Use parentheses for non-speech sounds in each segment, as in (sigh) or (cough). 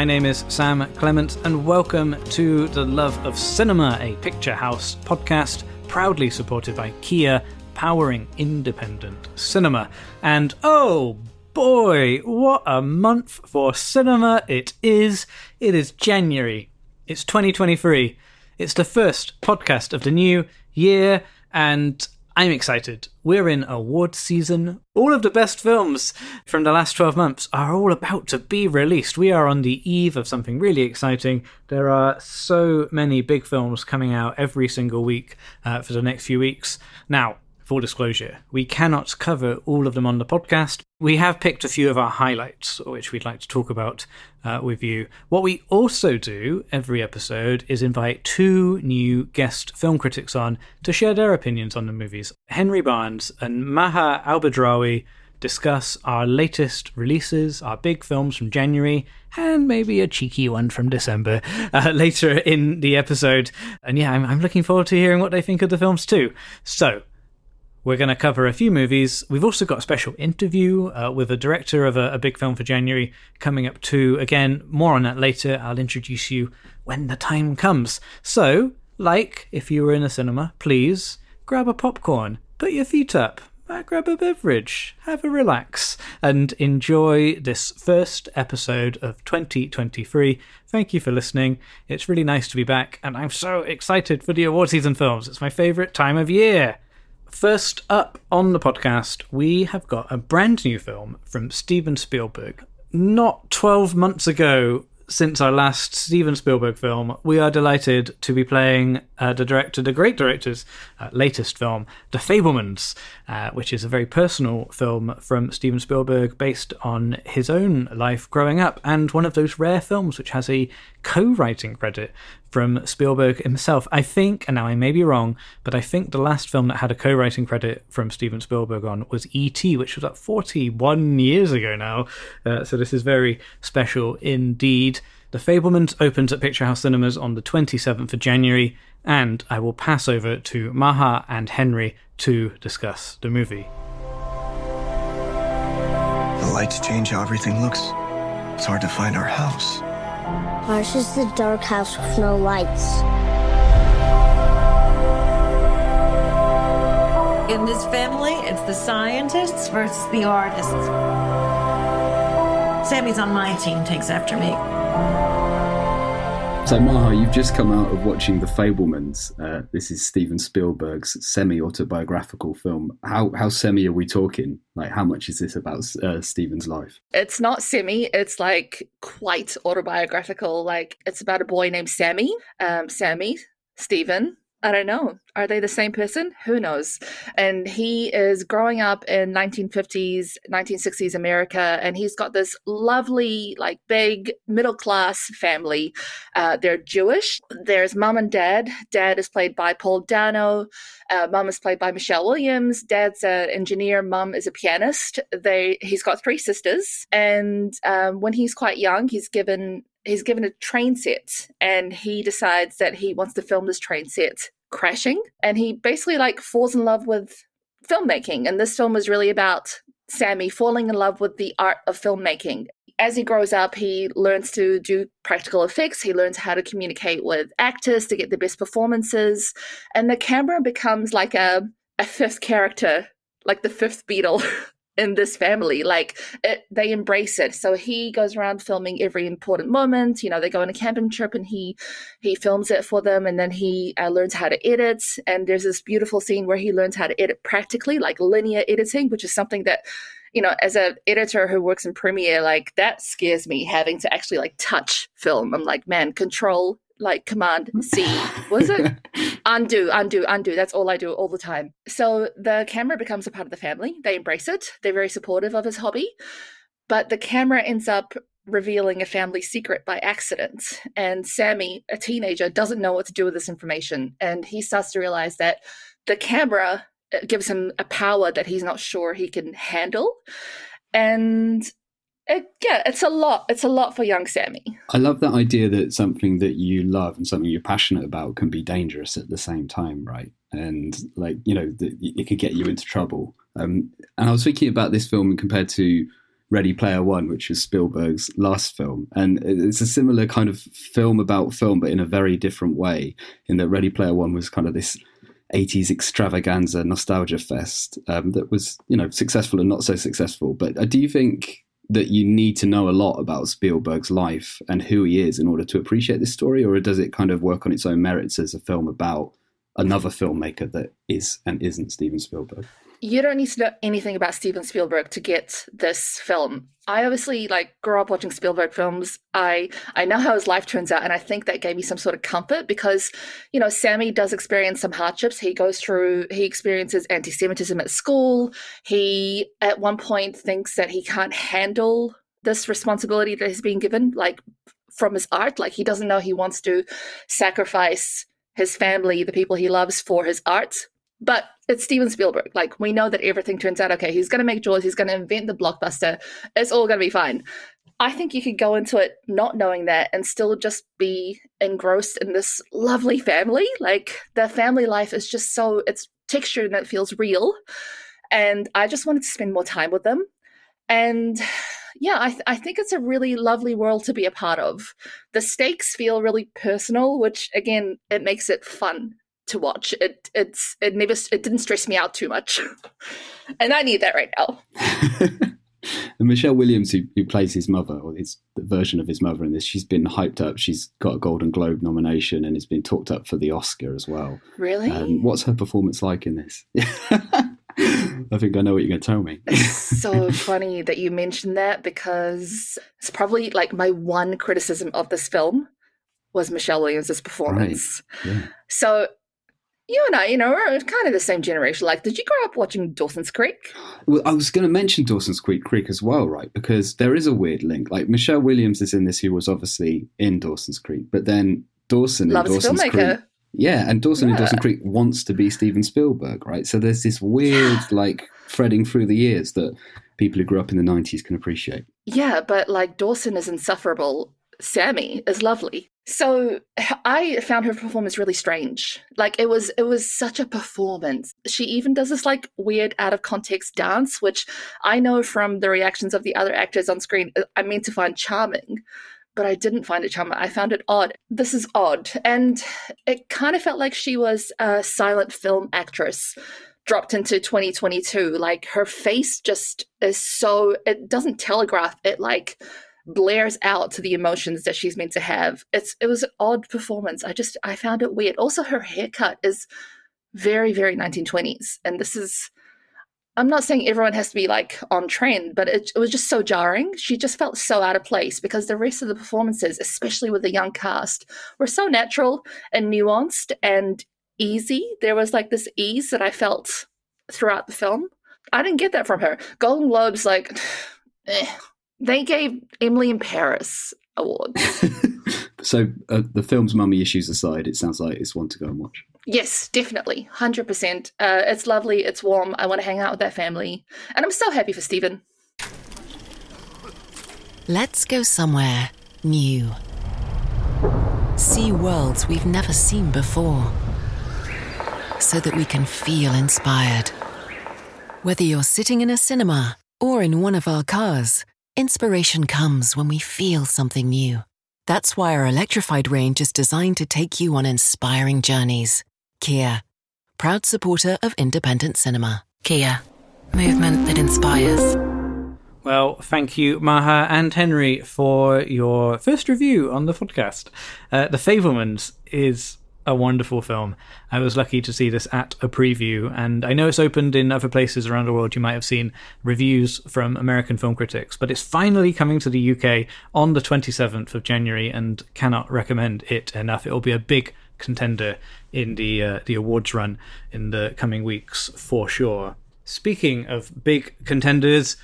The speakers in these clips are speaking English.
My name is Sam Clements, and welcome to The Love of Cinema, a Picturehouse podcast proudly supported by Kia, powering independent cinema. And oh boy, what a month for cinema it is! It is January, it's 2023, it's the first podcast of the new year, and I'm excited. We're in award season. All of the best films from the last 12 months are all about to be released. We are on the eve of something really exciting. There are so many big films coming out every single week uh, for the next few weeks. Now, full disclosure, we cannot cover all of them on the podcast. We have picked a few of our highlights, which we'd like to talk about uh, with you. What we also do every episode is invite two new guest film critics on to share their opinions on the movies. Henry Barnes and Maha Albadrawi discuss our latest releases, our big films from January, and maybe a cheeky one from December uh, (laughs) later in the episode. And yeah, I'm, I'm looking forward to hearing what they think of the films too. So, we're going to cover a few movies. We've also got a special interview uh, with a director of a, a, big film for January coming up too. Again, more on that later. I'll introduce you when the time comes. So, like if you were in a cinema, please grab a popcorn, put your feet up, uh, grab a beverage, have a relax, and enjoy this first episode of 2023. Thank you for listening. It's really nice to be back, and I'm so excited for the award season films. It's my favourite time of year. First up on the podcast, we have got a brand new film from Steven Spielberg. Not 12 months ago, since our last Steven Spielberg film, we are delighted to be playing uh, the director, the great director's uh, latest film, The Fabelmans, uh, which is a very personal film from Steven Spielberg based on his own life growing up, and one of those rare films which has a co writing credit from Spielberg himself. I think, and now I may be wrong, but I think the last film that had a co writing credit from Steven Spielberg on was E.T., which was about 41 years ago now. Uh, so this is very special indeed. The Fabelmans opens at Picturehouse Cinemas on the 27th of January, and I will pass over to Maha and Henry to discuss the movie. The lights change how everything looks. It's hard to find our house. Ours is the dark house with no lights. In this family, it's the scientists versus the artists. Sammy's on my team, takes after me. So, Maha, you've just come out of watching The Fabelmans. Uh, this is Steven Spielberg's semi-autobiographical film. How how semi are we talking? Like, how much is this about uh, Steven's life? It's not semi. It's like quite autobiographical. Like, it's about a boy named Sammy. Um, Sammy, Steven, I don't know. Are they the same person? Who knows? And he is growing up in 1950s, 1960s America, and he's got this lovely, like, big middle class family. Uh, they're Jewish. There's mom and dad. Dad is played by Paul Dano. Uh, mom is played by Michelle Williams. Dad's an engineer. Mom is a pianist. They he's got three sisters, and um, when he's quite young, he's given he's given a train set and he decides that he wants to film this train set crashing. And he basically like falls in love with filmmaking. And this film is really about sammy falling in love with the art of filmmaking. As he grows up he learns to do practical effects. He learns how to communicate with actors to get the best performances. And the camera becomes like a, a fifth character like the fifth beatle (laughs) in this family like it, they embrace it. So he goes around filming every important moment you know they go on a camping trip and he he films it for them and then he uh, learns how to edit. And there's this beautiful scene where he learns how to edit practically like linear editing which is something that you know as an editor who works in premiere like that scares me having to actually like touch film. I'm like man control like command C. Was it? (laughs) undo, undo, undo. That's all I do all the time. So the camera becomes a part of the family. They embrace it. They're very supportive of his hobby. But the camera ends up revealing a family secret by accident. And Sammy, a teenager, doesn't know what to do with this information. And he starts to realize that the camera uh, gives him a power that he's not sure he can handle. And it, yeah, it's a lot. It's a lot for young Sammy. I love that idea that something that you love and something you're passionate about can be dangerous at the same time, right? And like you know, the, it could get you into trouble. Um, and I was thinking about this film compared to Ready Player One, which was Spielberg's last film. And it's a similar kind of film about film, but in a very different way, in that Ready Player One was kind of this 80s extravaganza nostalgia fest um, that was, you know, successful and not so successful. But uh, do you think that you need to know a lot about Spielberg's life and who he is in order to appreciate this story, or does it kind of work on its own merits as a film about another filmmaker that is and isn't Steven Spielberg? You don't need to know anything about Steven Spielberg to get this film. I obviously like grew up watching Spielberg films. I I know how his life turns out, and I think that gave me some sort of comfort because, you know, Sammy does experience some hardships. He goes through he experiences anti-Semitism at school. He at one point thinks that he can't handle this responsibility that he's being given, like from his art. Like he doesn't know he wants to sacrifice his family, the people he loves, for his art. But it's Steven Spielberg. Like we know that everything turns out okay. He's going to make Jaws. He's going to invent the blockbuster. It's all going to be fine. I think you could go into it not knowing that and still just be engrossed in this lovely family. Like the family life is just so it's textured and it feels real. And I just wanted to spend more time with them. And yeah, I, th- I think it's a really lovely world to be a part of. The stakes feel really personal, which again, it makes it fun to watch. It it's it never it didn't stress me out too much, (laughs) and I need that right now. and (laughs) Michelle Williams, who, who plays his mother, or his version of his mother in this, she's been hyped up. She's got a Golden Globe nomination and has been talked up for the Oscar as well. Really? Um, what's her performance like in this? (laughs) I think I know what you're going to tell me. it's so funny that you mentioned that because it's probably like my one criticism of this film was Michelle Williams' performance. Right. Yeah. So you and I, you know, we're kind of the same generation. Like, did you grow up watching Dawson's Creek? Well, I was going to mention Dawson's Creek Creek as well, right? Because there is a weird link. Like Michelle Williams is in this, who was obviously in Dawson's Creek, but then Dawson Loves in Dawson's filmmaker. Creek. Yeah, and Dawson yeah. in Dawson Creek wants to be Steven Spielberg, right? So there's this weird, like, threading through the years that people who grew up in the 90s can appreciate. Yeah, but like Dawson is insufferable. Sammy is lovely. So (sighs) I found her performance really strange. Like it was it was such a performance. She even does this like weird out of context dance which I know from the reactions of the other actors on screen uh, I mean to find charming, but I didn't find it charming. I found it odd. This is odd. And it kind of felt like she was a silent film actress dropped into 2022. Like her face just is so it doesn't telegraph it like blares out to the emotions that she's meant to have. It's it was an odd performance. I just I found it weird. Also, her haircut is very very 1920s, and this is. I'm not saying everyone has to be like on trend, but it, it was just so jarring. She just felt so out of place because the rest of the performances, especially with the young cast, were so natural and nuanced and easy. There was like this ease that I felt throughout the film. I didn't get that from her. Golden Globes, like, (sighs) eh, they gave Emily in Paris awards. (laughs) so uh, the film's mummy issues aside, it sounds like it's one to go and watch. Yes, definitely, hundred uh, percent. It's lovely. It's warm. I want to hang out with that family, and I'm so happy for Steven. Let's go somewhere new. See worlds we've never seen before, so that we can feel inspired. Whether you're sitting in a cinema or in one of our cars. Inspiration comes when we feel something new. That's why our electrified range is designed to take you on inspiring journeys. Kia, proud supporter of independent cinema. Kia, movement that inspires. Well, thank you, Maha and Henry, for your first review on the podcast. Uh, the Fabelmans is a wonderful film. I was lucky to see this at a preview, and I know it's opened in other places around the world. You might have seen reviews from American film critics, but it's finally coming to the UK on the 27th of January, and cannot recommend it enough. It will be a big contender in the uh, the awards run in the coming weeks for sure. Speaking of big contenders,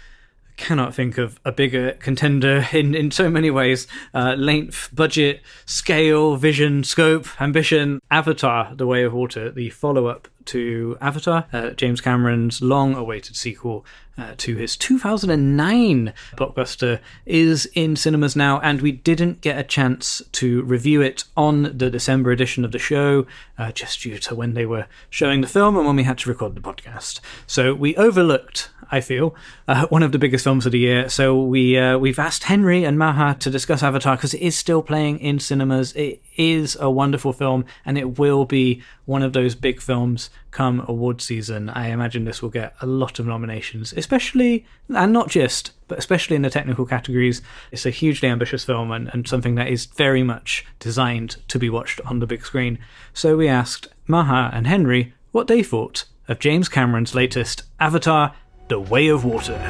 cannot think of a bigger contender in, in so many ways uh, length, budget, scale, vision, scope, ambition. Avatar The Way of Water, the follow up to Avatar, uh, James Cameron's long awaited sequel uh, to his 2009 blockbuster, is in cinemas now, and we didn't get a chance to review it on the December edition of the show, uh, just due to when they were showing the film and when we had to record the podcast. So we overlooked I feel, uh, one of the biggest films of the year. So we uh, we've asked Henry and Maha to discuss Avatar because it is still playing in cinemas. It is a wonderful film, and it will be one of those big films come award season. I imagine this will get a lot of nominations, especially and not just, but especially in the technical categories. It's a hugely ambitious film and, and something that is very much designed to be watched on the big screen. So we asked Maha and Henry what they thought of James Cameron's latest Avatar the Way of Water.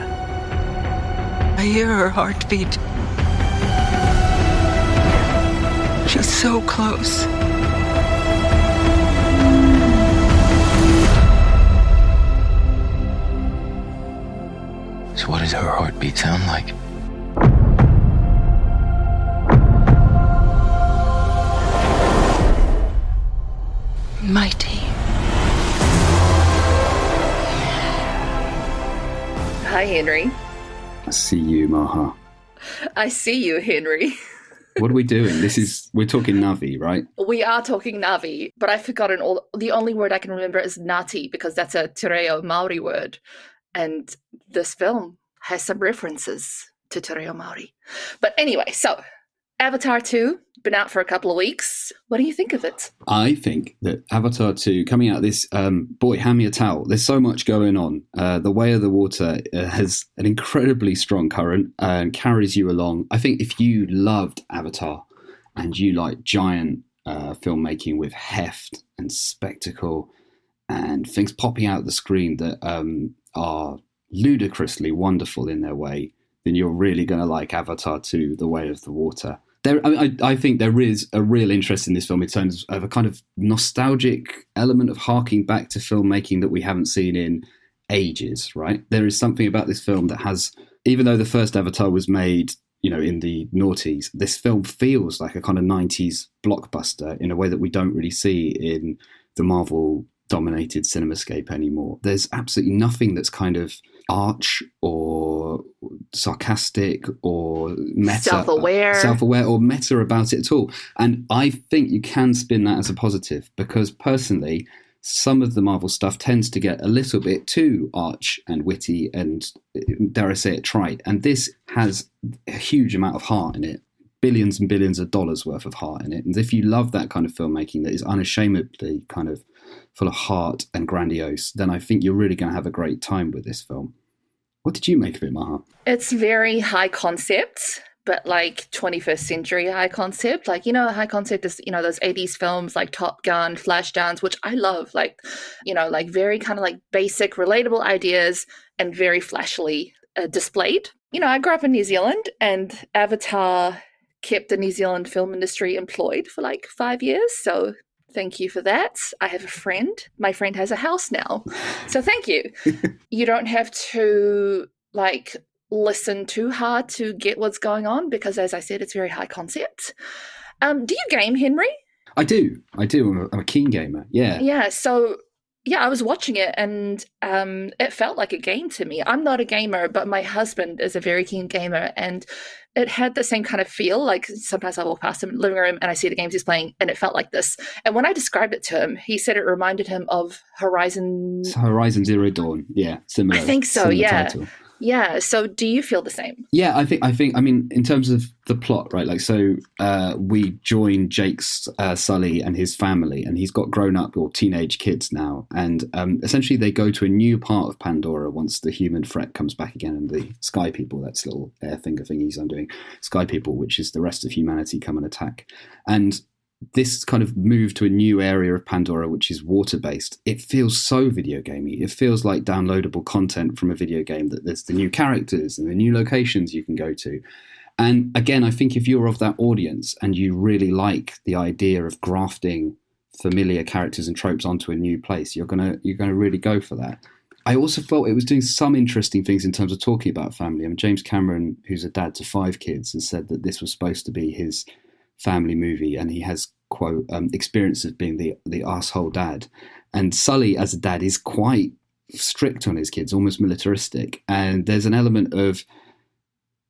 I hear her heartbeat. She's so close. So, what does her heartbeat sound like? Mighty. Hi, Henry. I see you, Maha. I see you, Henry. (laughs) what are we doing? This is we're talking Na'vi, right? We are talking Na'vi, but I've forgotten all. The only word I can remember is Nati because that's a Te Reo Maori word, and this film has some references to Te Reo Maori. But anyway, so Avatar 2, been out for a couple of weeks. What do you think of it? I think that Avatar 2, coming out this, um, boy, hand me a towel. There's so much going on. Uh, the Way of the Water uh, has an incredibly strong current and carries you along. I think if you loved Avatar and you like giant uh, filmmaking with heft and spectacle and things popping out the screen that um, are ludicrously wonderful in their way, then you're really going to like Avatar 2, The Way of the Water there, I, I, think there is a real interest in this film in terms of a kind of nostalgic element of harking back to filmmaking that we haven't seen in ages. Right, there is something about this film that has, even though the first Avatar was made, you know, in the noughties, this film feels like a kind of '90s blockbuster in a way that we don't really see in the Marvel dominated cinemascape anymore. There's absolutely nothing that's kind of arch or sarcastic or meta self-aware. self-aware or meta about it at all. And i think you can spin that as a positive because personally some of the marvel stuff tends to get a little bit too arch and witty and dare i say it trite. And this has a huge amount of heart in it billions and billions of dollars worth of heart in it. And if you love that kind of filmmaking that is unashamedly kind of full of heart and grandiose, then I think you're really going to have a great time with this film. What did you make of it, Maha? It's very high concept, but like 21st century high concept. Like, you know, high concept is, you know, those 80s films like Top Gun, Flashdance, which I love. Like, you know, like very kind of like basic, relatable ideas and very flashily uh, displayed. You know, I grew up in New Zealand and Avatar kept the New Zealand film industry employed for like five years. So Thank you for that. I have a friend. My friend has a house now. So thank you. (laughs) you don't have to like listen too hard to get what's going on because, as I said, it's very high concept. Um, do you game, Henry? I do. I do. I'm a, I'm a keen gamer. Yeah. Yeah. So yeah, I was watching it and um, it felt like a game to me. I'm not a gamer, but my husband is a very keen gamer, and it had the same kind of feel. Like sometimes I walk past him in the living room and I see the games he's playing, and it felt like this. And when I described it to him, he said it reminded him of Horizon. Horizon Zero Dawn. Yeah, similar. I think so. Yeah. Title. Yeah. So do you feel the same? Yeah, I think I think I mean in terms of the plot, right? Like so uh, we join Jake's uh, Sully and his family, and he's got grown up or teenage kids now, and um, essentially they go to a new part of Pandora once the human threat comes back again, and the Sky People, that's little air finger thingies I'm doing, Sky People, which is the rest of humanity, come and attack, and this kind of move to a new area of Pandora, which is water based, it feels so video gamey. It feels like downloadable content from a video game that there's the new characters and the new locations you can go to. And again, I think if you're of that audience and you really like the idea of grafting familiar characters and tropes onto a new place, you're gonna you're gonna really go for that. I also felt it was doing some interesting things in terms of talking about family. I mean, James Cameron, who's a dad to five kids, has said that this was supposed to be his family movie, and he has quote um, experience of being the the asshole dad, and Sully as a dad is quite strict on his kids, almost militaristic, and there's an element of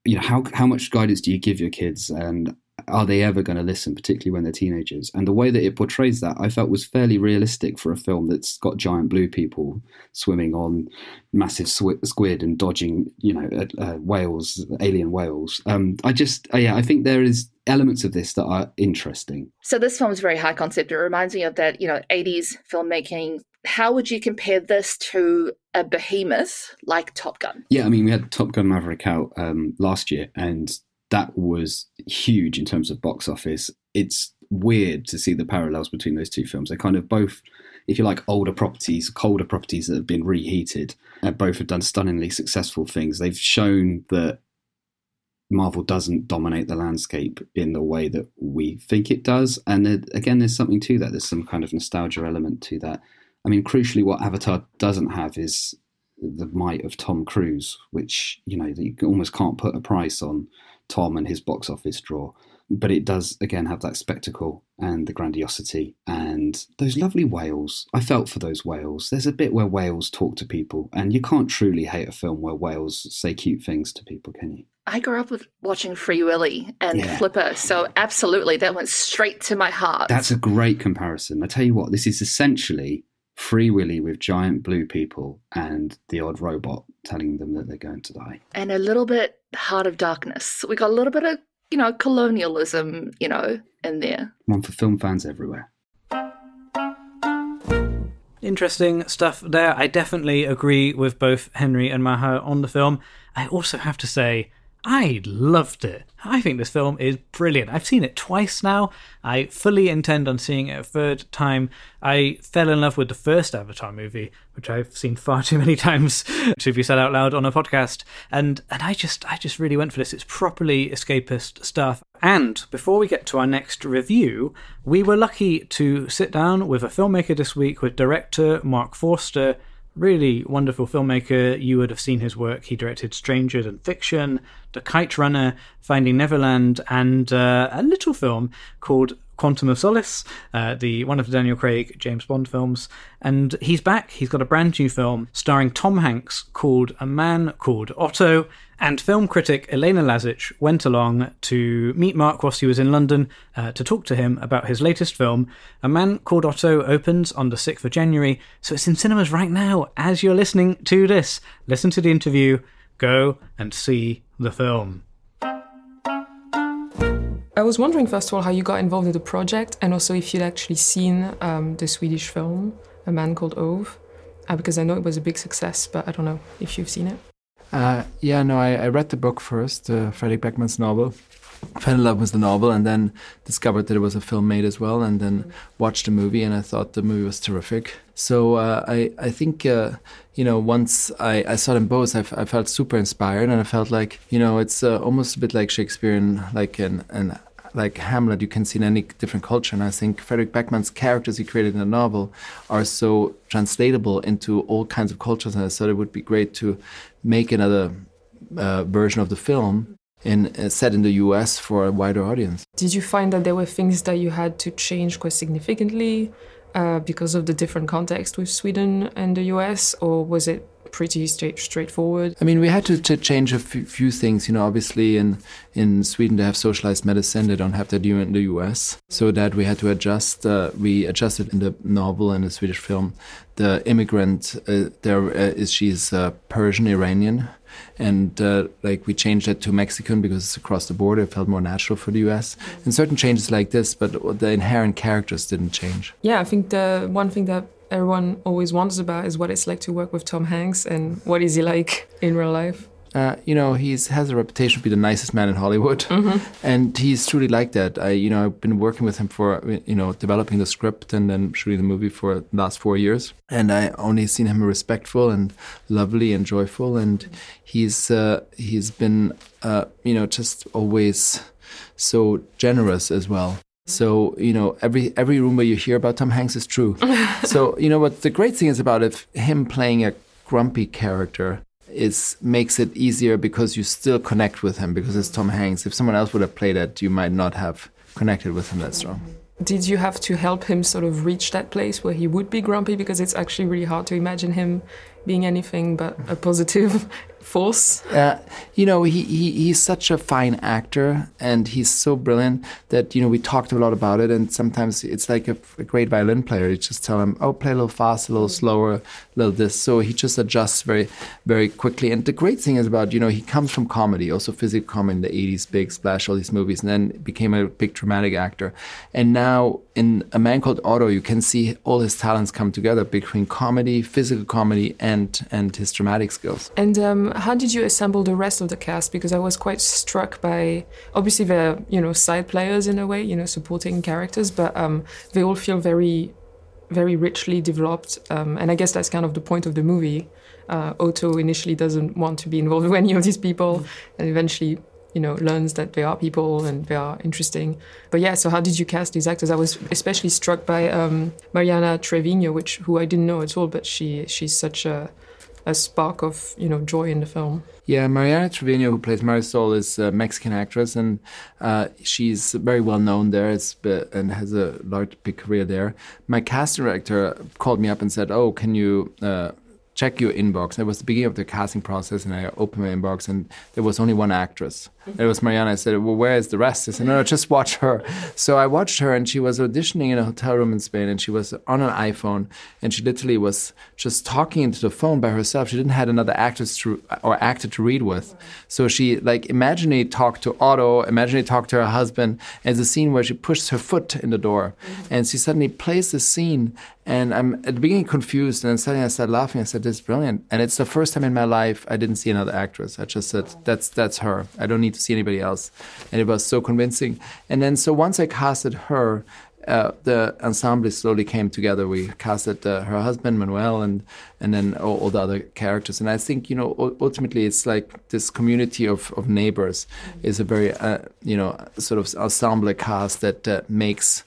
you know how how much guidance do you give your kids? And are they ever going to listen, particularly when they're teenagers? And the way that it portrays that, I felt was fairly realistic for a film that's got giant blue people swimming on massive squid and dodging, you know, uh, uh, whales, alien whales. Um, I just, uh, yeah, I think there is elements of this that are interesting. So this film is very high concept. It reminds me of that, you know, 80s filmmaking. How would you compare this to a behemoth like Top Gun? Yeah, I mean, we had Top Gun Maverick out um, last year, and that was huge in terms of box office. It's weird to see the parallels between those two films. They're kind of both, if you like, older properties, colder properties that have been reheated. And both have done stunningly successful things. They've shown that Marvel doesn't dominate the landscape in the way that we think it does. And again, there's something to that. There's some kind of nostalgia element to that. I mean, crucially, what Avatar doesn't have is the might of Tom Cruise, which you know you almost can't put a price on Tom and his box office draw. But it does again have that spectacle and the grandiosity and those lovely whales. I felt for those whales. There's a bit where whales talk to people, and you can't truly hate a film where whales say cute things to people, can you? I grew up with watching Free Willy and yeah. Flipper, so absolutely that went straight to my heart. That's a great comparison. I tell you what, this is essentially Free Willy with giant blue people and the odd robot telling them that they're going to die. And a little bit Heart of Darkness. We got a little bit of, you know, colonialism, you know, in there. One for film fans everywhere. Interesting stuff there. I definitely agree with both Henry and Maha on the film. I also have to say, I loved it. I think this film is brilliant. I've seen it twice now. I fully intend on seeing it a third time. I fell in love with the first Avatar movie, which I've seen far too many (laughs) times to be said out loud on a podcast. And and I just I just really went for this. It's properly escapist stuff. And before we get to our next review, we were lucky to sit down with a filmmaker this week with director Marc Forster really wonderful filmmaker. You would have seen his work. He directed Stranger Than Fiction, The Kite Runner, Finding Neverland, and uh, a little film called Quantum of Solace, uh, the one of the Daniel Craig James Bond films. And he's back. He's got a brand new film starring Tom Hanks called A Man Called Otto. And film critic Elena Lazic went along to meet Marc whilst he was in London uh, to talk to him about his latest film. A Man Called Otto opens on the 6th of January, so it's in cinemas right now as you're listening to this. Listen to the interview, go and see the film. I was wondering, first of all, how you got involved in the project and also if you'd actually seen um, the Swedish film, A Man Called Ove, uh, because I know it was a big success, but I don't know if you've seen it. Uh, yeah, no, I, I, read the book first, uh, Fredrik Backman's novel. Fell in love with the novel and then discovered that it was a film made as well, and then watched the movie, and I thought the movie was terrific. So uh, I, I think, uh, you know, once I, I saw them both, I, felt super inspired, and I felt like, you know, it's uh, almost a bit like Shakespearean, like an, an like Hamlet you can see in any different culture. And I think Fredrik Backman's characters he created in the novel are so translatable into all kinds of cultures. And I thought it would be great to make another uh, version of the film in uh, set in the US for a wider audience. Did you find that there were things that you had to change quite significantly uh, because of the different context with Sweden and the US, or was it pretty straight, straightforward. I mean, we had to, to change a few, things. You know, obviously in in Sweden they have socialized medicine; they don't have that in the U.S. So that we had to adjust. Uh, we adjusted in the novel and the Swedish film. The immigrant uh, there uh, is she's uh, Persian Iranian and uh, like we changed that to Mexican because it's across the border. It felt more natural for the U.S. And certain changes like this, but the inherent characters didn't change. Yeah, I think the one thing that everyone always wonders about is what it's like to work with Tom Hanks and what is he like in real life. Uh, you know, he has a reputation to be the nicest man in Hollywood, mm-hmm. and he's truly like that. I, you know, I've been working with him for, you know, developing the script and then shooting the movie for the last four years, and I only seen him respectful and lovely and joyful, and he's uh, he's been, uh, you know, just always so generous as well. So you know, every every rumor you hear about Tom Hanks is true. (laughs) so you know what the great thing is about if him playing a grumpy character is makes it easier because you still connect with him because it's Tom Hanks. If someone else would have played it, you might not have connected with him that strong. did you have to help him sort of reach that place where he would be grumpy? Because it's actually really hard to imagine him being anything but a positive force. Uh, you know, he, he he's such a fine actor, and he's so brilliant that you know we talked a lot about it. And sometimes it's like a, a great violin player. You just tell him, "Oh, play a little fast, a little slower, a little this." So he just adjusts very very quickly. And the great thing is about you know he comes from comedy, also physical comedy in the '80s, big splash, all these movies, and then became a big dramatic actor. And now in A Man Called Otto, you can see all his talents come together between comedy, physical comedy, and and his dramatic skills. And um, how did you assemble the rest of the cast? Because I was quite struck by obviously they're you know side players in a way, you know supporting characters, but um, they all feel very very richly developed. Um, and I guess that's kind of the point of the movie. Uh, Otto initially doesn't want to be involved with any of these people, and eventually you know learns that they are people and they are interesting. But yeah, so how did you cast these actors? I was especially struck by um, Mariana Trevino, which who I didn't know at all, but she she's such a a spark of you know joy in the film. Yeah, Mariana Trevino, who plays Marisol, is a Mexican actress, and uh, she's very well known there. It's, and has a large big career there. My casting director called me up and said, "Oh, can you?" Uh, check your inbox. It was the beginning of the casting process, and I opened my inbox, and there was only one actress. It was Mariana. I said, "Well, where is the rest?" I said, "No, no, just watch her." So I watched her, and she was auditioning in a hotel room in Spain, and she was on an iPhone, and she literally was just talking into the phone by herself. She didn't have another actress to or actor to read with, so she like imaginary talked to Otto, imaginary talked to her husband, and the scene where she pushes her foot in the door, and she suddenly plays the scene, and I'm at the beginning confused, and then suddenly I started laughing. I said, "This is brilliant!" And it's the first time in my life I didn't see another actress. I just said, "That's that's her. I don't need to see anybody else," and it was so convincing. And then so once I casted her. Uh, the ensemble slowly came together. We casted uh, her husband Manuel, and and then all, all, the other characters. And I think you know ultimately it's like this community of, of neighbors is a very uh, you know sort of ensemble cast that uh, makes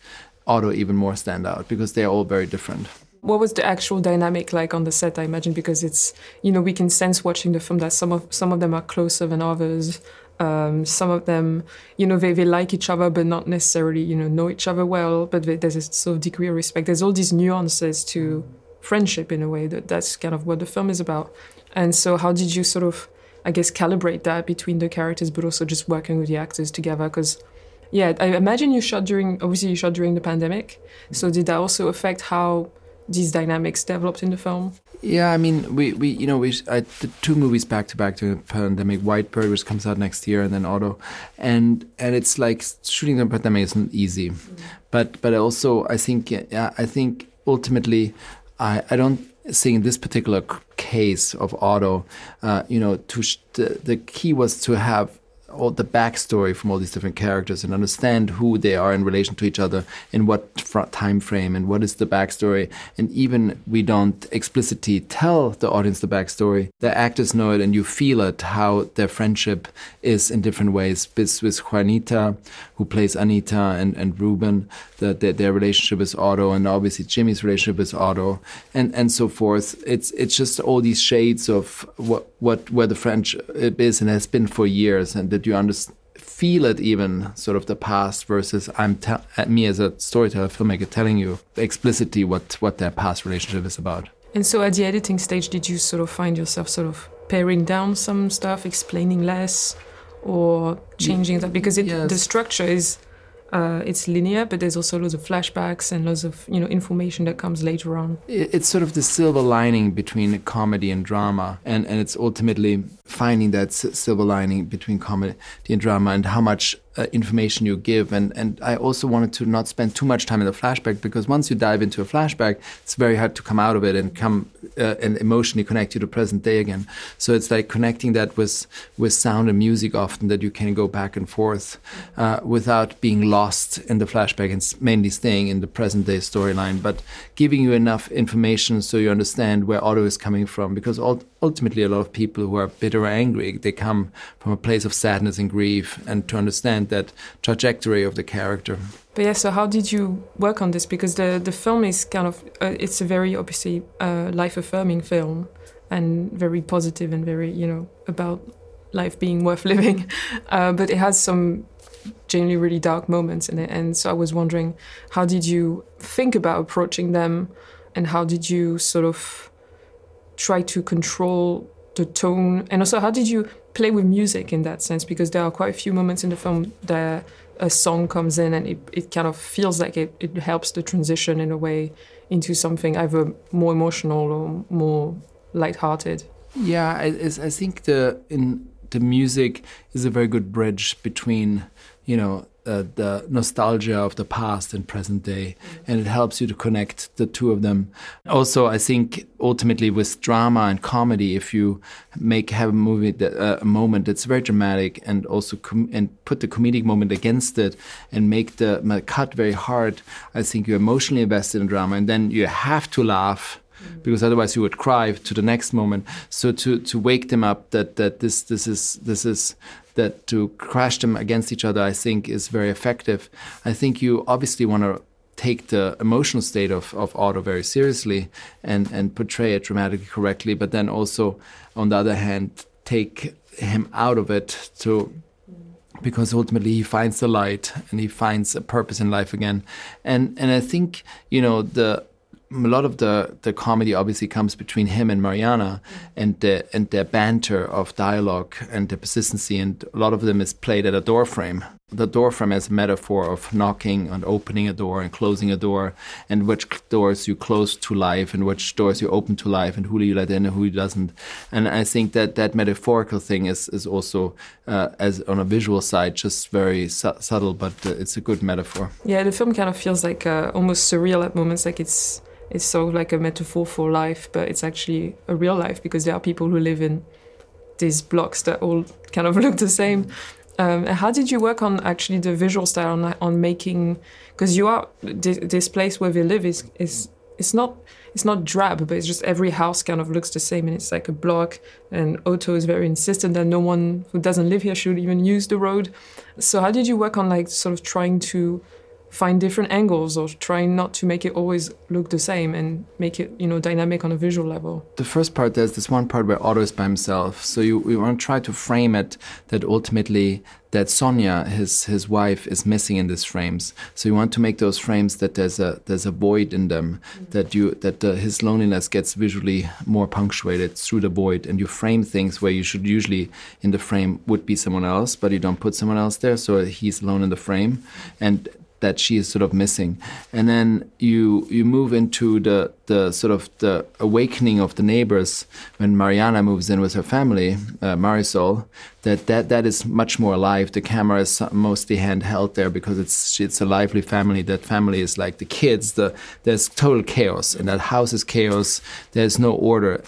Otto even more stand out because they're all very different. What was the actual dynamic like on the set? I imagine because it's you know we can sense watching the film that some of some of them are closer than others. Um, some of them, you know, they, they like each other, but not necessarily, you know, know each other well. But they, there's a sort of degree of respect. There's all these nuances to friendship in a way that that's kind of what the film is about. And so, how did you sort of, I guess, calibrate that between the characters, but also just working with the actors together? Because yeah, I imagine you shot during obviously you shot during the pandemic. So did that also affect how these dynamics developed in the film? Yeah, I mean, we, we you know we I did two movies back to back during the pandemic. White Bird, which comes out next year, and then Otto, and and it's like shooting the pandemic isn't easy, mm-hmm. but but also I think yeah I think ultimately I I don't think in this particular case of Otto, uh, you know, to the, the key was to have all the backstory from all these different characters and understand who they are in relation to each other in what time frame and what is the backstory. And even we don't explicitly tell the audience the backstory. The actors know it and you feel it how their friendship is in different ways. With, with juanita who plays anita and, and ruben the, the, their relationship is otto and obviously jimmy's relationship is otto and and so forth. It's it's just all these shades of what what where the French is and has been for years and that you understand feel it even sort of the past versus I'm te- me as a storyteller filmmaker telling you explicitly what what their past relationship is about. And so at the editing stage, did you sort of find yourself sort of paring down some stuff, explaining less, or changing that because it, yes. the structure is uh, it's linear, but there's also lots of flashbacks and lots of you know information that comes later on. It's sort of the silver lining between comedy and drama, and and it's ultimately finding that silver lining between comedy and drama, and how much uh, information you give. And, and I also wanted to not spend too much time in the flashback because once you dive into a flashback, it's very hard to come out of it and come uh, and emotionally connect you to present day again. So it's like connecting that with, with sound and music often that you can go back and forth uh, without being lost in the flashback and mainly staying in the present day storyline, but giving you enough information so you understand where Otto is coming from. Because ultimately, a lot of people who are bitter or angry, they come from a place of sadness and grief, and to understand that trajectory of the character. But yeah, so how did you work on this? Because the the film is kind of uh, it's a very obviously uh, life affirming film and very positive and very you know about life being worth (laughs) living, uh, but it has some genuinely really dark moments in it. And so I was wondering, how did you think about approaching them, and how did you sort of try to control the tone, and also how did you play with music in that sense? Because there are quite a few moments in the film that a song comes in and it, it kind of feels like it, it helps the transition in a way into something either more emotional or more lighthearted. Yeah, I, I think the in the music is a very good bridge between you know uh, the nostalgia of the past and present day, and it helps you to connect the two of them. Also, I think ultimately with drama and comedy, if you make have a movie that, uh, a moment that's very dramatic and also com- and put the comedic moment against it and make the cut very hard, I think you're emotionally invested in drama, and then you have to laugh because otherwise you would cry to the next moment. So to to wake them up that that this this is this is that to crash them against each other, I think is very effective. I think you obviously want to take the emotional state of, of Otto very seriously and, and portray it dramatically correctly, but then also, on the other hand, take him out of it to because ultimately he finds the light and he finds a purpose in life again. And and I think, you know, the a lot of the, the comedy obviously comes between him and Mariana mm-hmm. and the and their banter of dialogue and the persistency and a lot of them is played at a door frame. The door frame as a metaphor of knocking and opening a door and closing a door and which doors you close to life and which doors you open to life and who you let in and who doesn't. And I think that that metaphorical thing is is also uh, as on a visual side just very su- subtle but uh, it's a good metaphor. Yeah, the film kind of feels like uh, almost surreal at moments like it's it's sort of like a metaphor for life, but it's actually a real life because there are people who live in these blocks that all kind of (laughs) look the same. Um, how did you work on actually the visual style on, on making? Because you are this, place where we live is is it's not it's not drab, but it's just every house kind of looks the same, and it's like a block. And Otto is very insistent that no one who doesn't live here should even use the road. So how did you work on like sort of trying to find different angles or trying not to make it always look the same and make it you know dynamic on a visual level. The first part there's this one part where otto is by himself. So you, you want to try to frame it that ultimately that Sonya his his wife is missing in these frames. So you want to make those frames that there's a there's a void in them mm-hmm. that you that his loneliness gets visually more punctuated through the void and you frame things where you should usually in the frame would be someone else but you don't put someone else there so he's alone in the frame. And that she is sort of missing. And then you you move into the the sort of the awakening of the neighbors when Mariana moves in with her family uh, Marisol that that that is much more alive. The camera is mostly handheld there because it's it's a lively family. That family is like the kids. The there's total chaos. And that house is chaos. There's no order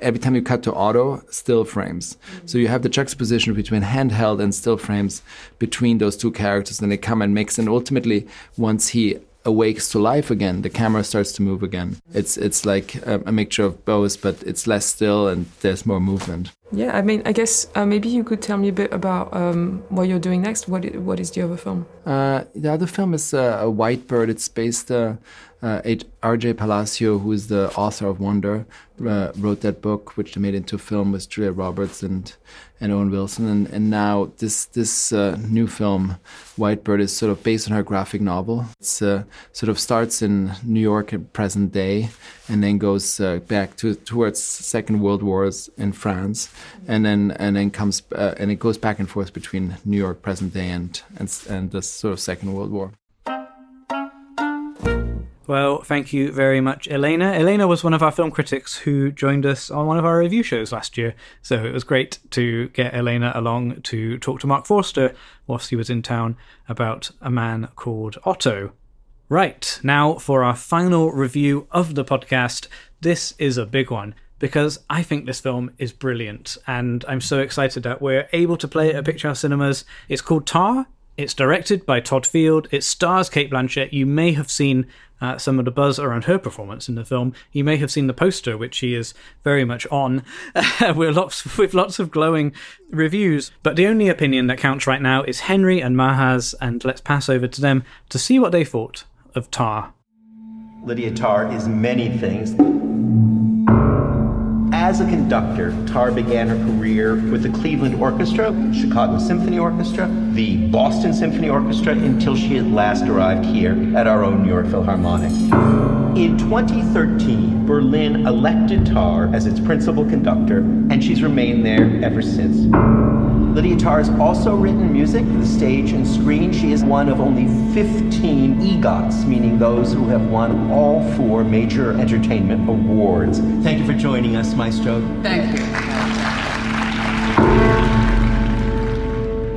every time you cut to Otto, still frames. Mm-hmm. So you have the juxtaposition between handheld and still frames between those two characters, and they come and mix. And ultimately, once he awakes to life again, the camera starts to move again. It's it's like a, a mixture of both, but it's less still and there's more movement. Yeah, I mean, I guess uh, maybe you could tell me a bit about um, what you're doing next. What what is the other film? Uh, the other film is uh, a White Bird. It's based. Uh, R.J. Palacio, who is the author of Wonder, uh, wrote that book, which they made into a film with Julia Roberts and and Owen Wilson, and, and now this this uh, new film, White Bird, is sort of based on her graphic novel. It uh, sort of starts in New York at present day, and then goes uh, back to towards Second World Wars in France, and then and then comes uh, and it goes back and forth between New York present day and and and the sort of Second World War. Well, thank you very much, Elena. Elena was one of our film critics who joined us on one of our review shows last year, so it was great to get Elena along to talk to Marc Forster whilst he was in town about a man called Otto. Right, now for our final review of the podcast. This is a big one because I think this film is brilliant, and I'm so excited that we're able to play it at Picturehouse Cinemas. It's called Tar. It's directed by Todd Field. It stars Cate Blanchett. You may have seen some of the buzz around her performance in the film. You may have seen the poster, which she is very much on, (laughs) with lots with lots of glowing reviews. But the only opinion that counts right now is Henry and Maha's, and let's pass over to them to see what they thought of Tar. Lydia Tar is many things As a conductor, Tar began her career with the Cleveland Orchestra, Chicago Symphony Orchestra, the Boston Symphony Orchestra, until she at last arrived here at our own New York Philharmonic. In 2013, Berlin elected Tar as its principal conductor, and she's remained there ever since. Lydia Tar has also written music for the stage and screen. She is one of only 15 EGOTs, meaning those who have won all four major entertainment awards. Thank you for joining us, Maestro. Thank you.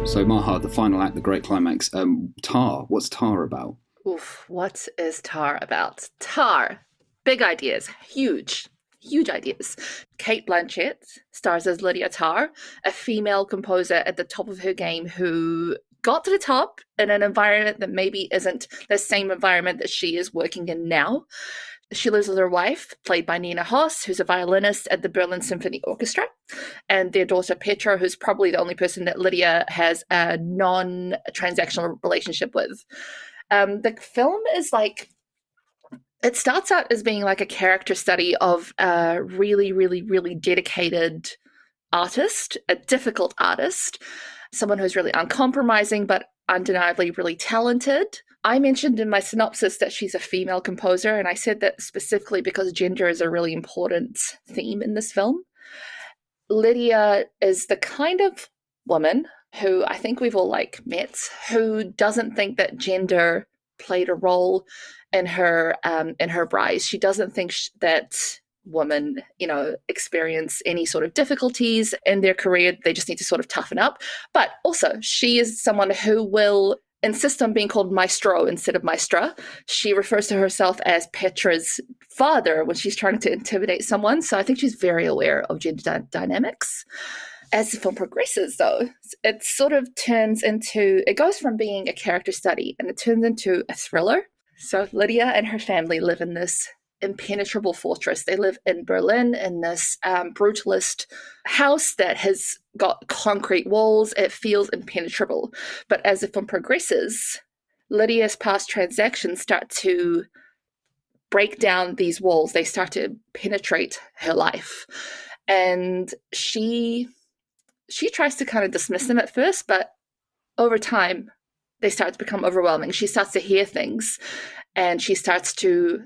So, Maha, the final act, the great climax. Um, Tar, what's Tar about? Oof, what is Tar about? Tar, big ideas, huge huge ideas. Cate Blanchett stars as Lydia Tár, a female composer at the top of her game who got to the top in an environment that maybe isn't the same environment that she is working in now. She lives with her wife, played by Nina Hoss, who's a violinist at the Berlin Symphony Orchestra, and their daughter Petra, who's probably the only person that Lydia has a non transactional relationship with. Um, the film is like it starts out as being like a character study of a really, really, really dedicated artist, a difficult artist, someone who's really uncompromising but undeniably really talented. I mentioned in my synopsis that she's a female composer, and I said that specifically because gender is a really important theme in this film. Lydia is the kind of woman who I think we've all like met who doesn't think that gender played a role in her um, in her rise. She doesn't think sh- that women, you know, experience any sort of difficulties in their career. They just need to sort of toughen up. But also, she is someone who will insist on being called maestro instead of maestra. She refers to herself as Petra's father when she's trying to intimidate someone. So I think she's very aware of gender dy- dynamics. As the film progresses, though, it sort of turns into, it goes from being a character study and it turns into a thriller so Lydia and her family live in this impenetrable fortress. They live in Berlin in this um, brutalist house that has got concrete walls. It feels impenetrable. But as the film progresses, Lydia's past transactions start to break down these walls. They start to penetrate her life. And she she tries to kind of dismiss them at first, but over time they start to become overwhelming. She starts to hear things and she starts to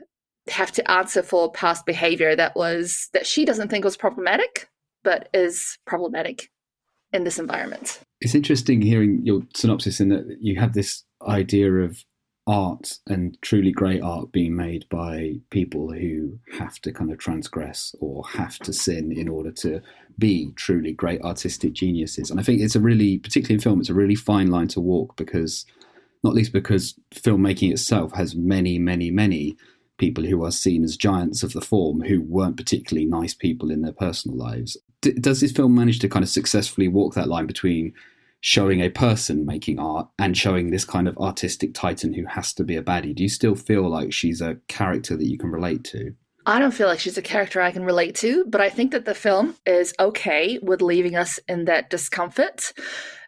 have to answer for past behavior that was that she doesn't think was problematic, but is problematic in this environment. It's interesting hearing your synopsis in that you have this idea of art and truly great art being made by people who have to kind of transgress or have to sin in order to be truly great artistic geniuses. And I think it's a really, particularly in film, it's a really fine line to walk because, not least because filmmaking itself has many, many, many people who are seen as giants of the form who weren't particularly nice people in their personal lives. D- does this film manage to kind of successfully walk that line between showing a person making art and showing this kind of artistic titan who has to be a baddie? Do you still feel like she's a character that you can relate to? I don't feel like she's a character I can relate to, but I think that the film is okay with leaving us in that discomfort.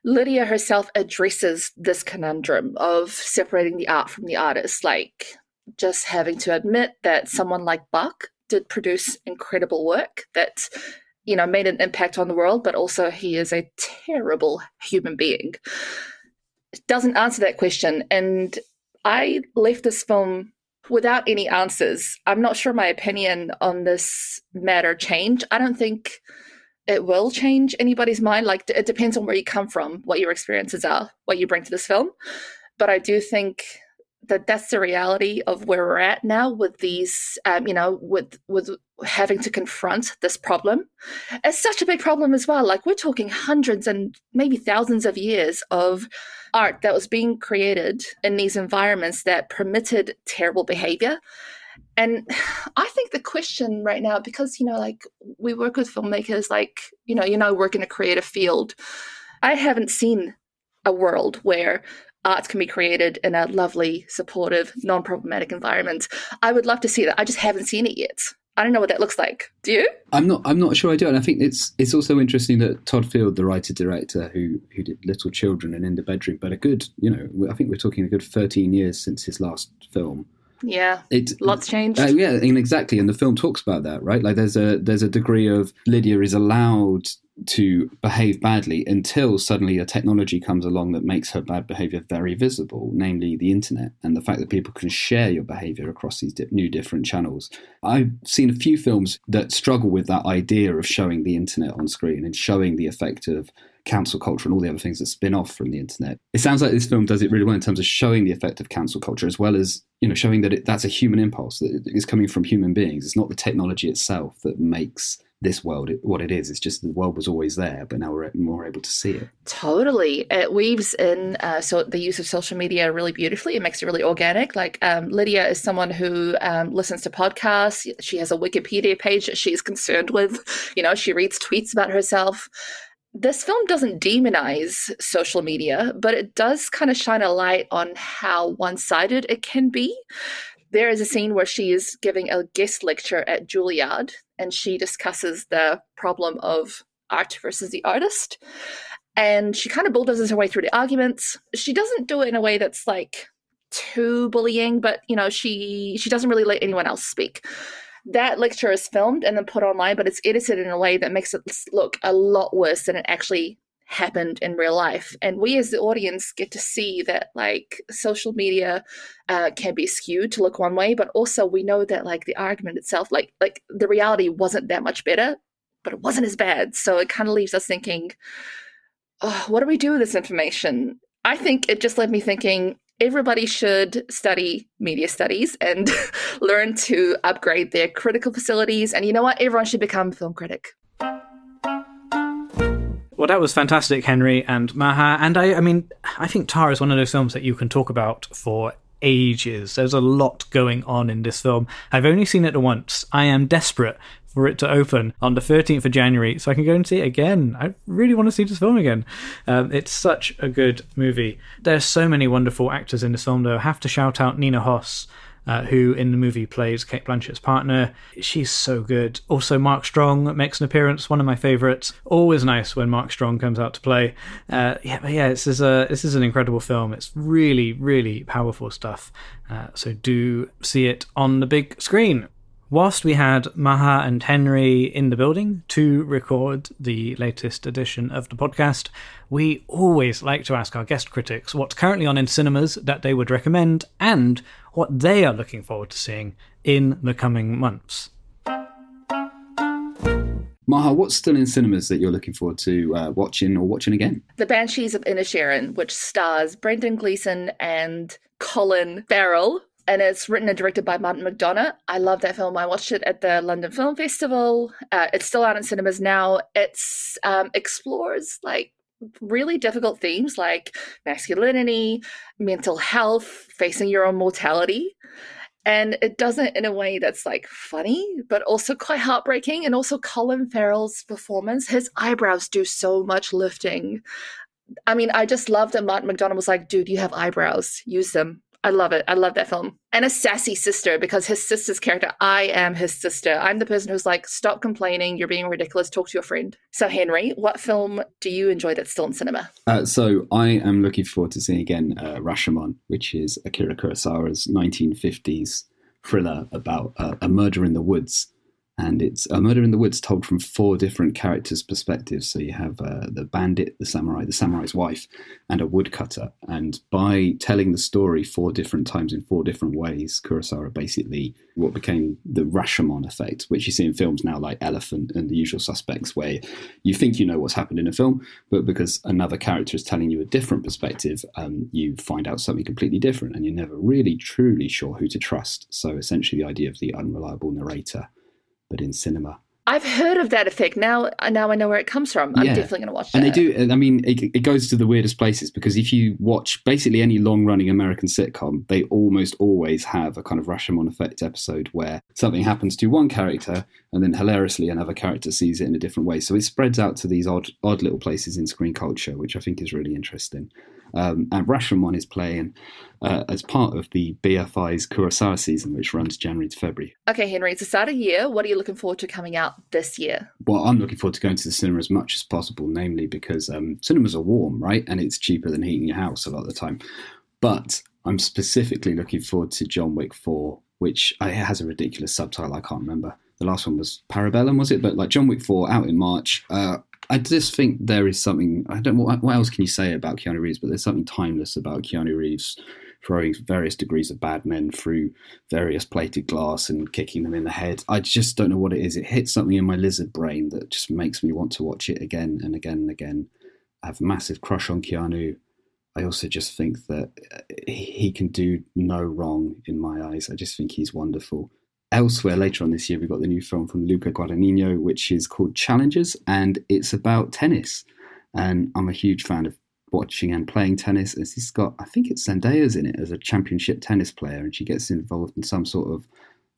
Lydia herself addresses this conundrum of separating the art from the artist, like just having to admit that someone like Bach did produce incredible work that you know made an impact on the world, but also he is a terrible human being. Doesn't answer that question, and I left this film without any answers. I'm not sure my opinion on this matter changed. I don't think it will change anybody's mind. Like it depends on where you come from, what your experiences are, what you bring to this film. But I do think that that's the reality of where we're at now with these, um, you know, with with having to confront this problem. It's such a big problem as well. Like we're talking hundreds and maybe thousands of years of art that was being created in these environments that permitted terrible behavior. And (sighs) I think the question right now, because, you know, like we work with filmmakers, like, you know, you know, work in a creative field. I haven't seen a world where art can be created in a lovely, supportive, non problematic environment. I would love to see that. I just haven't seen it yet. I don't know what that looks like. Do you? I'm not. I'm not sure I do. And I think it's it's also interesting that Todd Field, the writer director who who did Little Children and In the Bedroom, but a good, you know, I think we're talking a good 13 years since his last film. Yeah, it lots changed. Uh, yeah, and exactly, and the film talks about that, right? Like there's a there's a degree of Lydia is allowed to behave badly until suddenly a technology comes along that makes her bad behavior very visible, namely the internet and the fact that people can share your behavior across these new different channels. I've seen a few films that struggle with that idea of showing the internet on screen and showing the effect of cancel culture and all the other things that spin off from the internet. It sounds like this film does it really well in terms of showing the effect of cancel culture as well as you know showing that it, that's a human impulse that is coming from human beings. It's not the technology itself that makes this world what it is. It's just the world was always there, but now we're more able to see it. Totally, it weaves in uh, so the use of social media really beautifully. It makes it really organic. Like um, Lydia is someone who um, listens to podcasts. She has a Wikipedia page that she's (laughs) concerned with. You know, she reads tweets about herself. This film doesn't demonize social media, but it does kind of shine a light on how one sided it can be. There is a scene where she is giving a guest lecture at Juilliard and she discusses the problem of art versus the artist. And she kind of bulldozes her way through the arguments. She doesn't do it in a way that's like too bullying, but you know, she she doesn't really let anyone else speak. That lecture is filmed and then put online, but it's edited in a way that makes it look a lot worse than it actually happened in real life. And we as the audience get to see that like social media uh, can be skewed to look one way but also we know that like the argument itself like like the reality wasn't that much better but it wasn't as bad. So it kind of leaves us thinking oh, what do we do with this information? I think it just led me thinking everybody should study media studies and (laughs) learn to upgrade their critical facilities and you know what everyone should become film critic well, that was fantastic, Henry and Maha. And I, I mean, I think Tár is one of those films that you can talk about for ages. There's a lot going on in this film. I've only seen it once. I am desperate for it to open on the 13th of January so I can go and see it again. I really want to see this film again. Um, it's such a good movie. There's so many wonderful actors in this film, though. I have to shout out Nina Hoss uh, who in the movie plays Cate Blanchett's partner. She's so good. Also, Mark Strong makes an appearance, one of my favourites. Always nice when Mark Strong comes out to play. Uh, yeah, but yeah, this is a this is an incredible film. It's really, really powerful stuff. Uh, so do see it on the big screen. Whilst we had Maha and Henry in the building to record the latest edition of the podcast, we always like to ask our guest critics what's currently on in cinemas that they would recommend and what they are looking forward to seeing in the coming months. Maha, what's still in cinemas that you're looking forward to uh, watching or watching again? The Banshees of Inisherin, which stars Brendan Gleeson and Colin Farrell, and it's written and directed by Martin McDonagh. I love that film. I watched it at the London Film Festival. Uh, it's still out in cinemas now. It um, explores like really difficult themes like masculinity, mental health, facing your own mortality. And it does it in a way that's like funny, but also quite heartbreaking. And also, Colin Farrell's performance, his eyebrows do so much lifting. I mean, I just love that Martin McDonagh was like, dude, you have eyebrows, use them. I love it. I love that film. And a sassy sister because his sister's character, I am his sister. I'm the person who's like, stop complaining. You're being ridiculous. Talk to your friend. So, Henry, what film do you enjoy that's still in cinema? Uh, so, I am looking forward to seeing again uh, Rashomon, which is Akira Kurosawa's 1950s thriller about uh, a murder in the woods and it's a murder in the woods told from four different characters' perspectives. So you have uh, the bandit, the samurai, the samurai's wife, and a woodcutter. And by telling the story four different times in four different ways, Kurosawa basically what became the Rashomon effect, which you see in films now like Elephant and The Usual Suspects, where you think you know what's happened in a film, but because another character is telling you a different perspective, um, you find out something completely different, and you're never really truly sure who to trust. So essentially, the idea of the unreliable narrator but in cinema. I've heard of that effect. Now, now I know where it comes from. I'm yeah. definitely going to watch that. And they do. I mean, it, it, goes to the weirdest places because if you watch basically any long-running American sitcom, they almost always have a kind of Rashomon effect episode where something happens to one character, and then hilariously another character sees it in a different way. So it spreads out to these odd, odd little places in screen culture, which I think is really interesting. Um, and Rashomon is playing uh, as part of the BFI's Kurosawa season, which runs January to February. Okay, Henry, it's the start of the year. What are you looking forward to coming out this year? Well, I'm looking forward to going to the cinema as much as possible, namely because um, cinemas are warm, right? And it's cheaper than heating your house a lot of the time. But I'm specifically looking forward to John Wick 4, which uh, it has a ridiculous subtitle. I can't remember. The last one was Parabellum, was it? But like John Wick 4 out in March. Uh, I just think there is something. I don't know what, else can you say about Keanu Reeves, but there's something timeless about Keanu Reeves throwing various degrees of bad men through various plated glass and kicking them in the head. I just don't know what it is. It hits something in my lizard brain that just makes me want to watch it again and again and again. I have a massive crush on Keanu. I also just think that he can do no wrong in my eyes. I just think he's wonderful. Elsewhere, later on this year, we've got the new film from Luca Guadagnino, which is called Challengers, and it's about tennis. And I'm a huge fan of watching and playing tennis. It's he's got, I think it's Zendaya's in it as a championship tennis player, and she gets involved in some sort of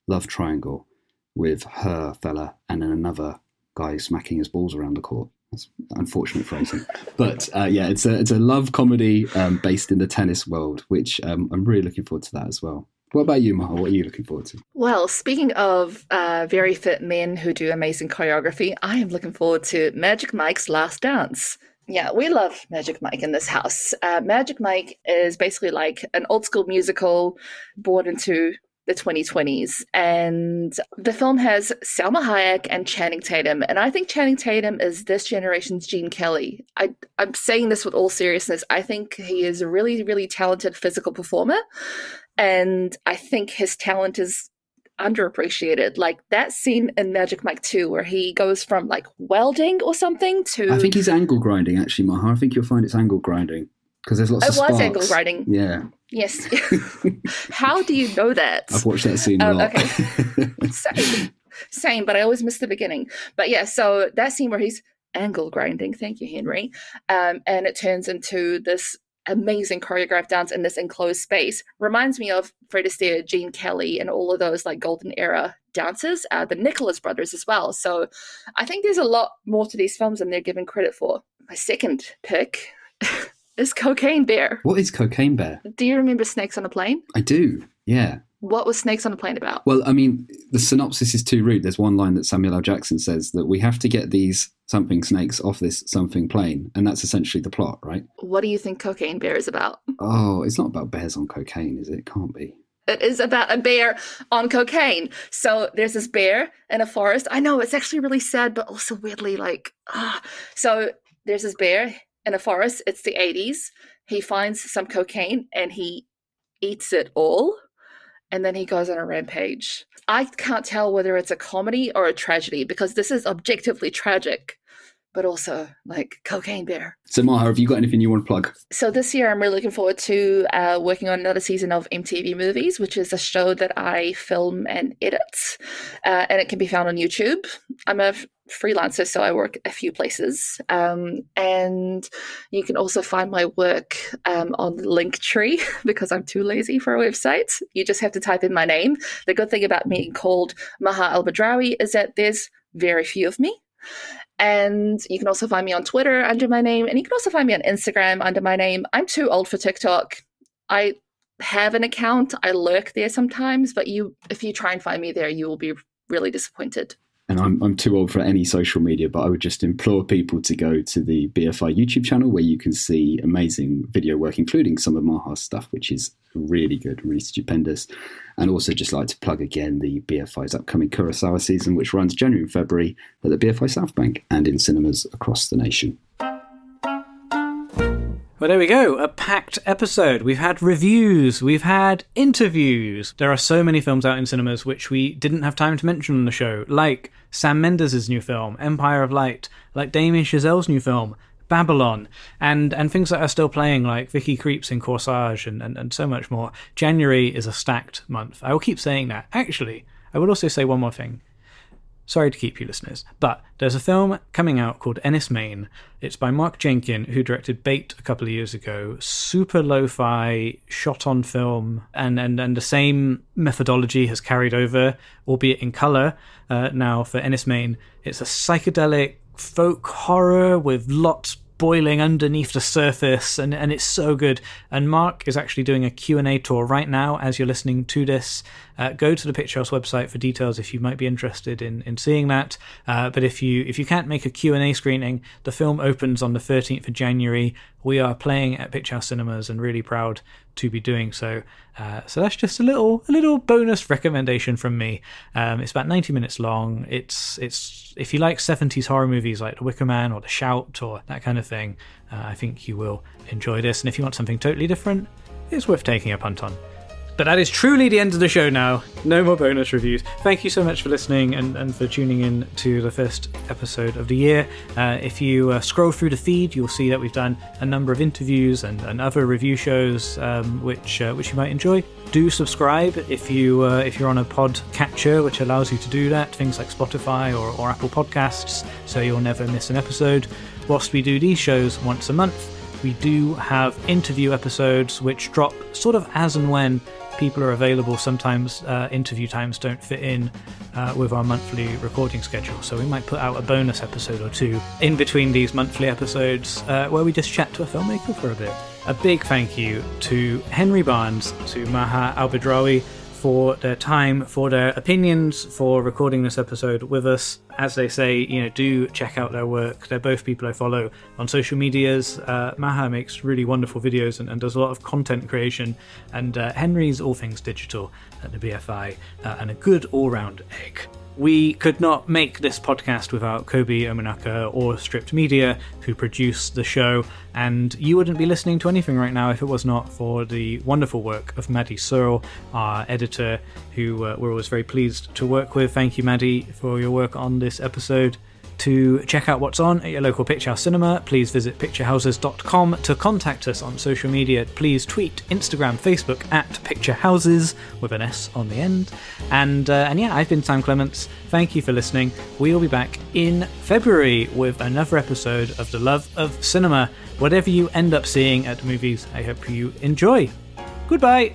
love triangle with her fella and then another guy smacking his balls around the court. That's unfortunate phrasing, (laughs) but uh, yeah, it's a it's a love comedy um, based in the tennis world, which um, I'm really looking forward to that as well. What about you, Maha? What are you looking forward to? Well, speaking of uh, very fit men who do amazing choreography, I am looking forward to Magic Mike's Last Dance. Yeah, we love Magic Mike in this house. Uh, Magic Mike is basically like an old school musical born into the 2020s. And the film has Salma Hayek and Channing Tatum. And I think Channing Tatum is this generation's Gene Kelly. I, I'm saying this with all seriousness. I think he is a really, really talented physical performer. And I think his talent is underappreciated. Like that scene in Magic Mike 2 where he goes from like welding or something to I think he's angle grinding actually, Maha. I think you'll find it's angle grinding because there's lots it of sparks. It was angle grinding. Yeah. Yes. (laughs) (laughs) How do you know that? I've watched that scene a Um, lot. okay. (laughs) Same. Same, but I always miss the beginning. But yeah, so that scene where he's angle grinding, thank you, Henry. Um, and it turns into this amazing choreographed dance in this enclosed space. Reminds me of Fred Astaire, Gene Kelly, and all of those like golden era dancers, uh, the Nicholas brothers as well. So I think there's a lot more to these films than they're given credit for. My second pick (laughs) is Cocaine Bear. what is Cocaine Bear? Do you remember Snakes on a Plane? I do. Yeah. What was Snakes on a Plane about? Well, I mean, the synopsis is too rude. There's one line that Samuel L. Jackson says that we have to get these something snakes off this something plane, and that's essentially the plot, right? What do you think Cocaine Bear is about? Oh, it's not about bears on cocaine, is it? It can't be. It is about a bear on cocaine. So there's this bear in a forest. I know it's actually really sad, but also weirdly like ah. So there's this bear in a forest. It's the 80s. He finds some cocaine and he eats it all. And then he goes on a rampage. I can't tell whether it's a comedy or a tragedy because this is objectively tragic, but also like cocaine bear. So, Maha, have you got anything you want to plug? So this year, I'm really looking forward to uh, working on another season of MTV Movies, which is a show that I film and edit, uh, and it can be found on YouTube. I'm a f- freelancer, so I work a few places, um, and you can also find my work um, on Linktree (laughs) because I'm too lazy for a website. You just have to type in my name. The good thing about me being called Maha Albadrawi is that there's very few of me. And you can also find me on Twitter under my name, and you can also find me on Instagram under my name. I'm too old for TikTok. I have an account. I lurk there sometimes, but you if you try and find me there, you will be really disappointed. And I'm, I'm too old for any social media, but I would just implore people to go to the BFI YouTube channel where you can see amazing video work, including some of Maha's stuff, which is really good, really stupendous. And also just like to plug again the BFI's upcoming Kurosawa season, which runs January and February at the BFI South Bank and in cinemas across the nation. Well, there we go. A packed episode. We've had reviews, we've had interviews. There are so many films out in cinemas which we didn't have time to mention on the show, like Sam Mendes' new film, Empire of Light, like Damien Chazelle's new film, Babylon, and and things that are still playing, like Vicky Krieps in Corsage, and, and, and so much more. January is a stacked month. I will keep saying that. Actually, I would also say one more thing. Sorry to keep you listeners, but there's a film coming out called Enys Men. It's by Mark Jenkin, who directed Bait a couple of years ago. Super lo-fi, shot on film, and and, and the same methodology has carried over, albeit in color, uh, now for Enys Men. It's a psychedelic folk horror with lots boiling underneath the surface and, and it's so good and mark is actually doing a q&a tour right now as you're listening to this uh, go to the picture house website for details if you might be interested in, in seeing that uh, but if you if you can't make a q&a screening the film opens on the 13th of january we are playing at picture house cinemas and really proud to be doing so. Uh, so that's just a little a little bonus recommendation from me. Um, it's about 90 minutes long. It's it's if you like 70s horror movies like The Wicker Man or The Shout or that kind of thing, uh, I think you will enjoy this. And if you want something totally different, it's worth taking a punt on. But that is truly the end of the show now. No more bonus reviews. Thank you so much for listening and, and for tuning in to the first episode of the year. Uh, if you uh, scroll through the feed, you'll see that we've done a number of interviews and, and other review shows, um, which uh, which you might enjoy. Do subscribe if you uh, if you're on a pod catcher, which allows you to do that. Things like Spotify or, or Apple Podcasts, so you'll never miss an episode. Whilst we do these shows once a month, we do have interview episodes which drop sort of as and when people are available. Sometimes uh, interview times don't fit in uh, with our monthly recording schedule, so we might put out a bonus episode or two in between these monthly episodes uh, where we just chat to a filmmaker for a bit. A big thank you to Henry Barnes, to Maha Albadrawi for their time, for their opinions, for recording this episode with us. As they say, you know, do check out their work. They're both people I follow on social medias. Uh, Maha makes really wonderful videos and, and, does a lot of content creation, and uh, Henry's all things digital at the BFI uh, and a good all-round egg. We could not make this podcast without Kobe Omanaka or Stripped Media, who produce the show, and you wouldn't be listening to anything right now if it was not for the wonderful work of Maddy Searle, our editor, who uh, we're always very pleased to work with. Thank you, Maddy, for your work on this episode. To check out what's on at your local Picture House Cinema, please visit picturehouses.com. To contact us on social media, please tweet, Instagram, Facebook at picturehouses with an S on the end. And uh, and yeah, I've been Sam Clements. Thank you for listening. We'll be back in February with another episode of The Love of Cinema. Whatever you end up seeing at the movies, I hope you enjoy. Goodbye.